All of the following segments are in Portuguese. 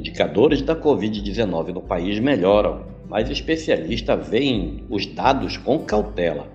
indicadores da Covid-19 no país melhoram, mas especialistas veem os dados com cautela.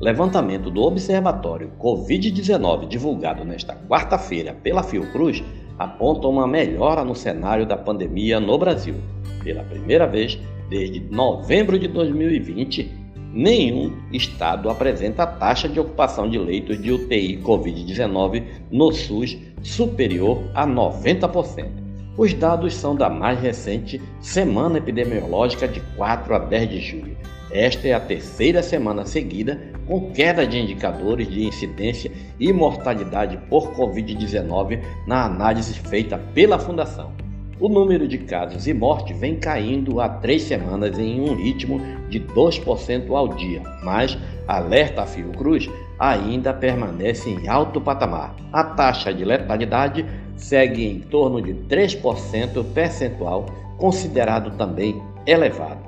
Levantamento do Observatório Covid-19 divulgado nesta quarta-feira pela Fiocruz aponta uma melhora no cenário da pandemia no Brasil. Pela primeira vez desde novembro de 2020, nenhum estado apresenta taxa de ocupação de leitos de UTI Covid-19 no SUS superior a 90%. Os dados são da mais recente semana epidemiológica de 4 a 10 de julho. Esta é a terceira semana seguida com queda de indicadores de incidência e mortalidade por Covid-19 na análise feita pela Fundação. O número de casos e mortes vem caindo há três semanas em um ritmo de 2% ao dia, mas, alerta a Fiocruz, ainda permanece em alto patamar. A taxa de letalidade segue em torno de 3% percentual, considerado também elevado.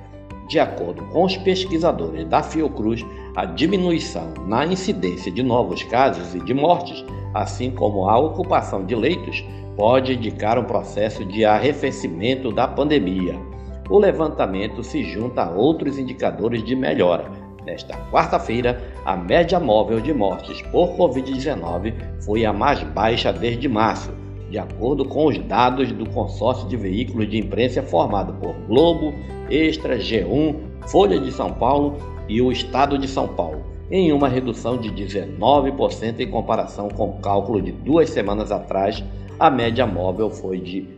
De acordo com os pesquisadores da Fiocruz, a diminuição na incidência de novos casos e de mortes, assim como a ocupação de leitos, pode indicar um processo de arrefecimento da pandemia. O levantamento se junta a outros indicadores de melhora. Nesta quarta-feira, a média móvel de mortes por Covid-19 foi a mais baixa desde março, de acordo com os dados do consórcio de veículos de imprensa formado por Globo, Extra, G1, Folha de São Paulo e o Estado de São Paulo, em uma redução de 19% em comparação com o cálculo de duas semanas atrás, a média móvel foi de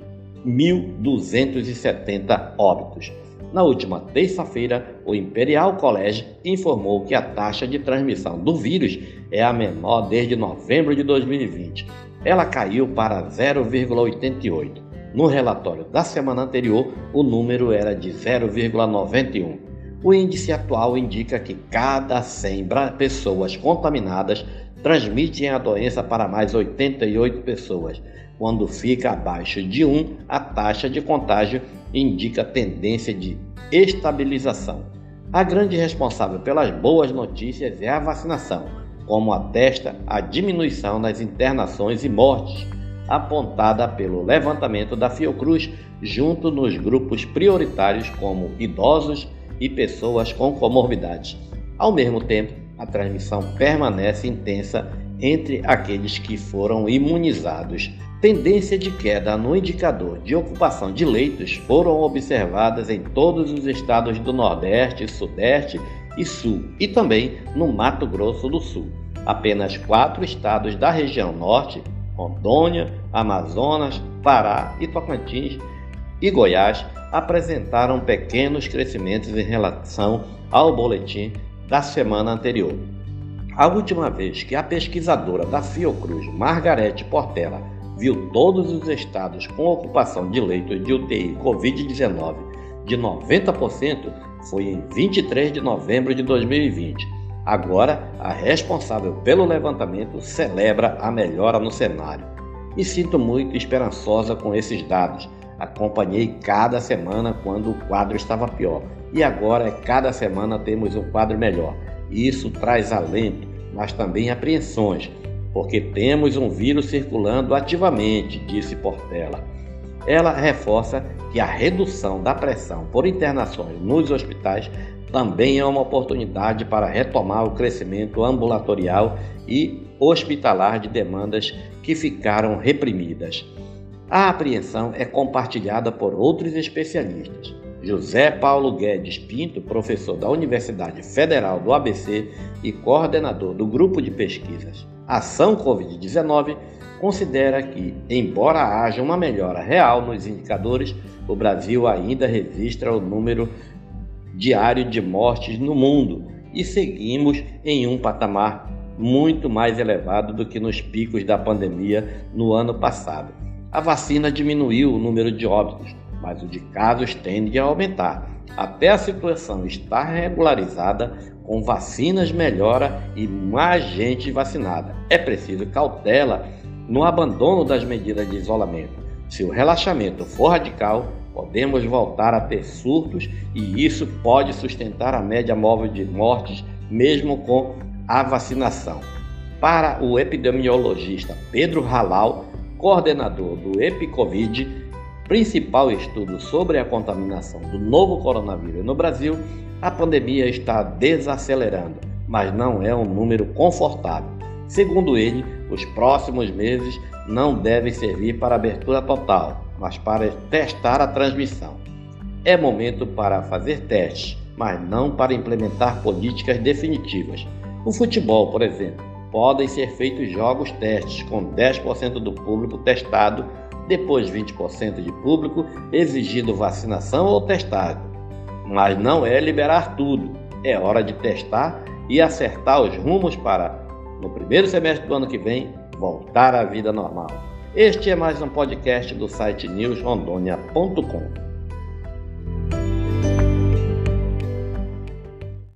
1.270 óbitos. Na última terça-feira, o Imperial College informou que a taxa de transmissão do vírus é a menor desde novembro de 2020. Ela caiu para 0,88. No relatório da semana anterior, o número era de 0,91. O índice atual indica que cada 100 pessoas contaminadas transmitem a doença para mais 88 pessoas. Quando fica abaixo de 1, a taxa de contágio indica tendência de estabilização. A grande responsável pelas boas notícias é a vacinação, como atesta a diminuição nas internações e mortes, apontada pelo levantamento da Fiocruz, junto nos grupos prioritários como idosos e pessoas com comorbidades. Ao mesmo tempo, a transmissão permanece intensa entre aqueles que foram imunizados. Tendência de queda no indicador de ocupação de leitos foram observadas em todos os estados do Nordeste, Sudeste e Sul, e também no Mato Grosso do Sul. Apenas quatro estados da região Norte, Rondônia, Amazonas, Pará e Tocantins e Goiás, apresentaram pequenos crescimentos em relação ao boletim da semana anterior. A última vez que a pesquisadora da Fiocruz, Margarete Portela, viu todos os estados com ocupação de leitos de UTI Covid-19 de 90% foi em 23 de novembro de 2020. Agora, a responsável pelo levantamento celebra a melhora no cenário. E sinto muito esperançosa com esses dados. Acompanhei cada semana quando o quadro estava pior. E agora, cada semana, temos um quadro melhor. Isso traz alento, mas também apreensões, porque temos um vírus circulando ativamente, disse Portela. Ela reforça que a redução da pressão por internações nos hospitais também é uma oportunidade para retomar o crescimento ambulatorial e hospitalar de demandas que ficaram reprimidas. A apreensão é compartilhada por outros especialistas. José Paulo Guedes Pinto, professor da Universidade Federal do ABC e coordenador do grupo de pesquisas Ação Covid-19, considera que, embora haja uma melhora real nos indicadores, o Brasil ainda registra o número diário de mortes no mundo e seguimos em um patamar muito mais elevado do que nos picos da pandemia no ano passado. A vacina diminuiu o número de óbitos, mas o de casos tende a aumentar. Até a situação estar regularizada, com vacinas melhora e mais gente vacinada. É preciso cautela no abandono das medidas de isolamento. Se o relaxamento for radical, podemos voltar a ter surtos e isso pode sustentar a média móvel de mortes mesmo com a vacinação. Para o epidemiologista Pedro Halal, coordenador do EpiCovid, principal estudo sobre a contaminação do novo coronavírus no Brasil, a pandemia está desacelerando, mas não é um número confortável. Segundo ele, os próximos meses não devem servir para abertura total, mas para testar a transmissão. É momento para fazer testes, mas não para implementar políticas definitivas. No futebol, por exemplo, podem ser feitos jogos testes com 10% do público testado, depois 20% de público exigindo vacinação ou testado. Mas não é liberar tudo, é hora de testar e acertar os rumos para, no primeiro semestre do ano que vem, voltar à vida normal. Este é mais um podcast do site newsrondônia.com.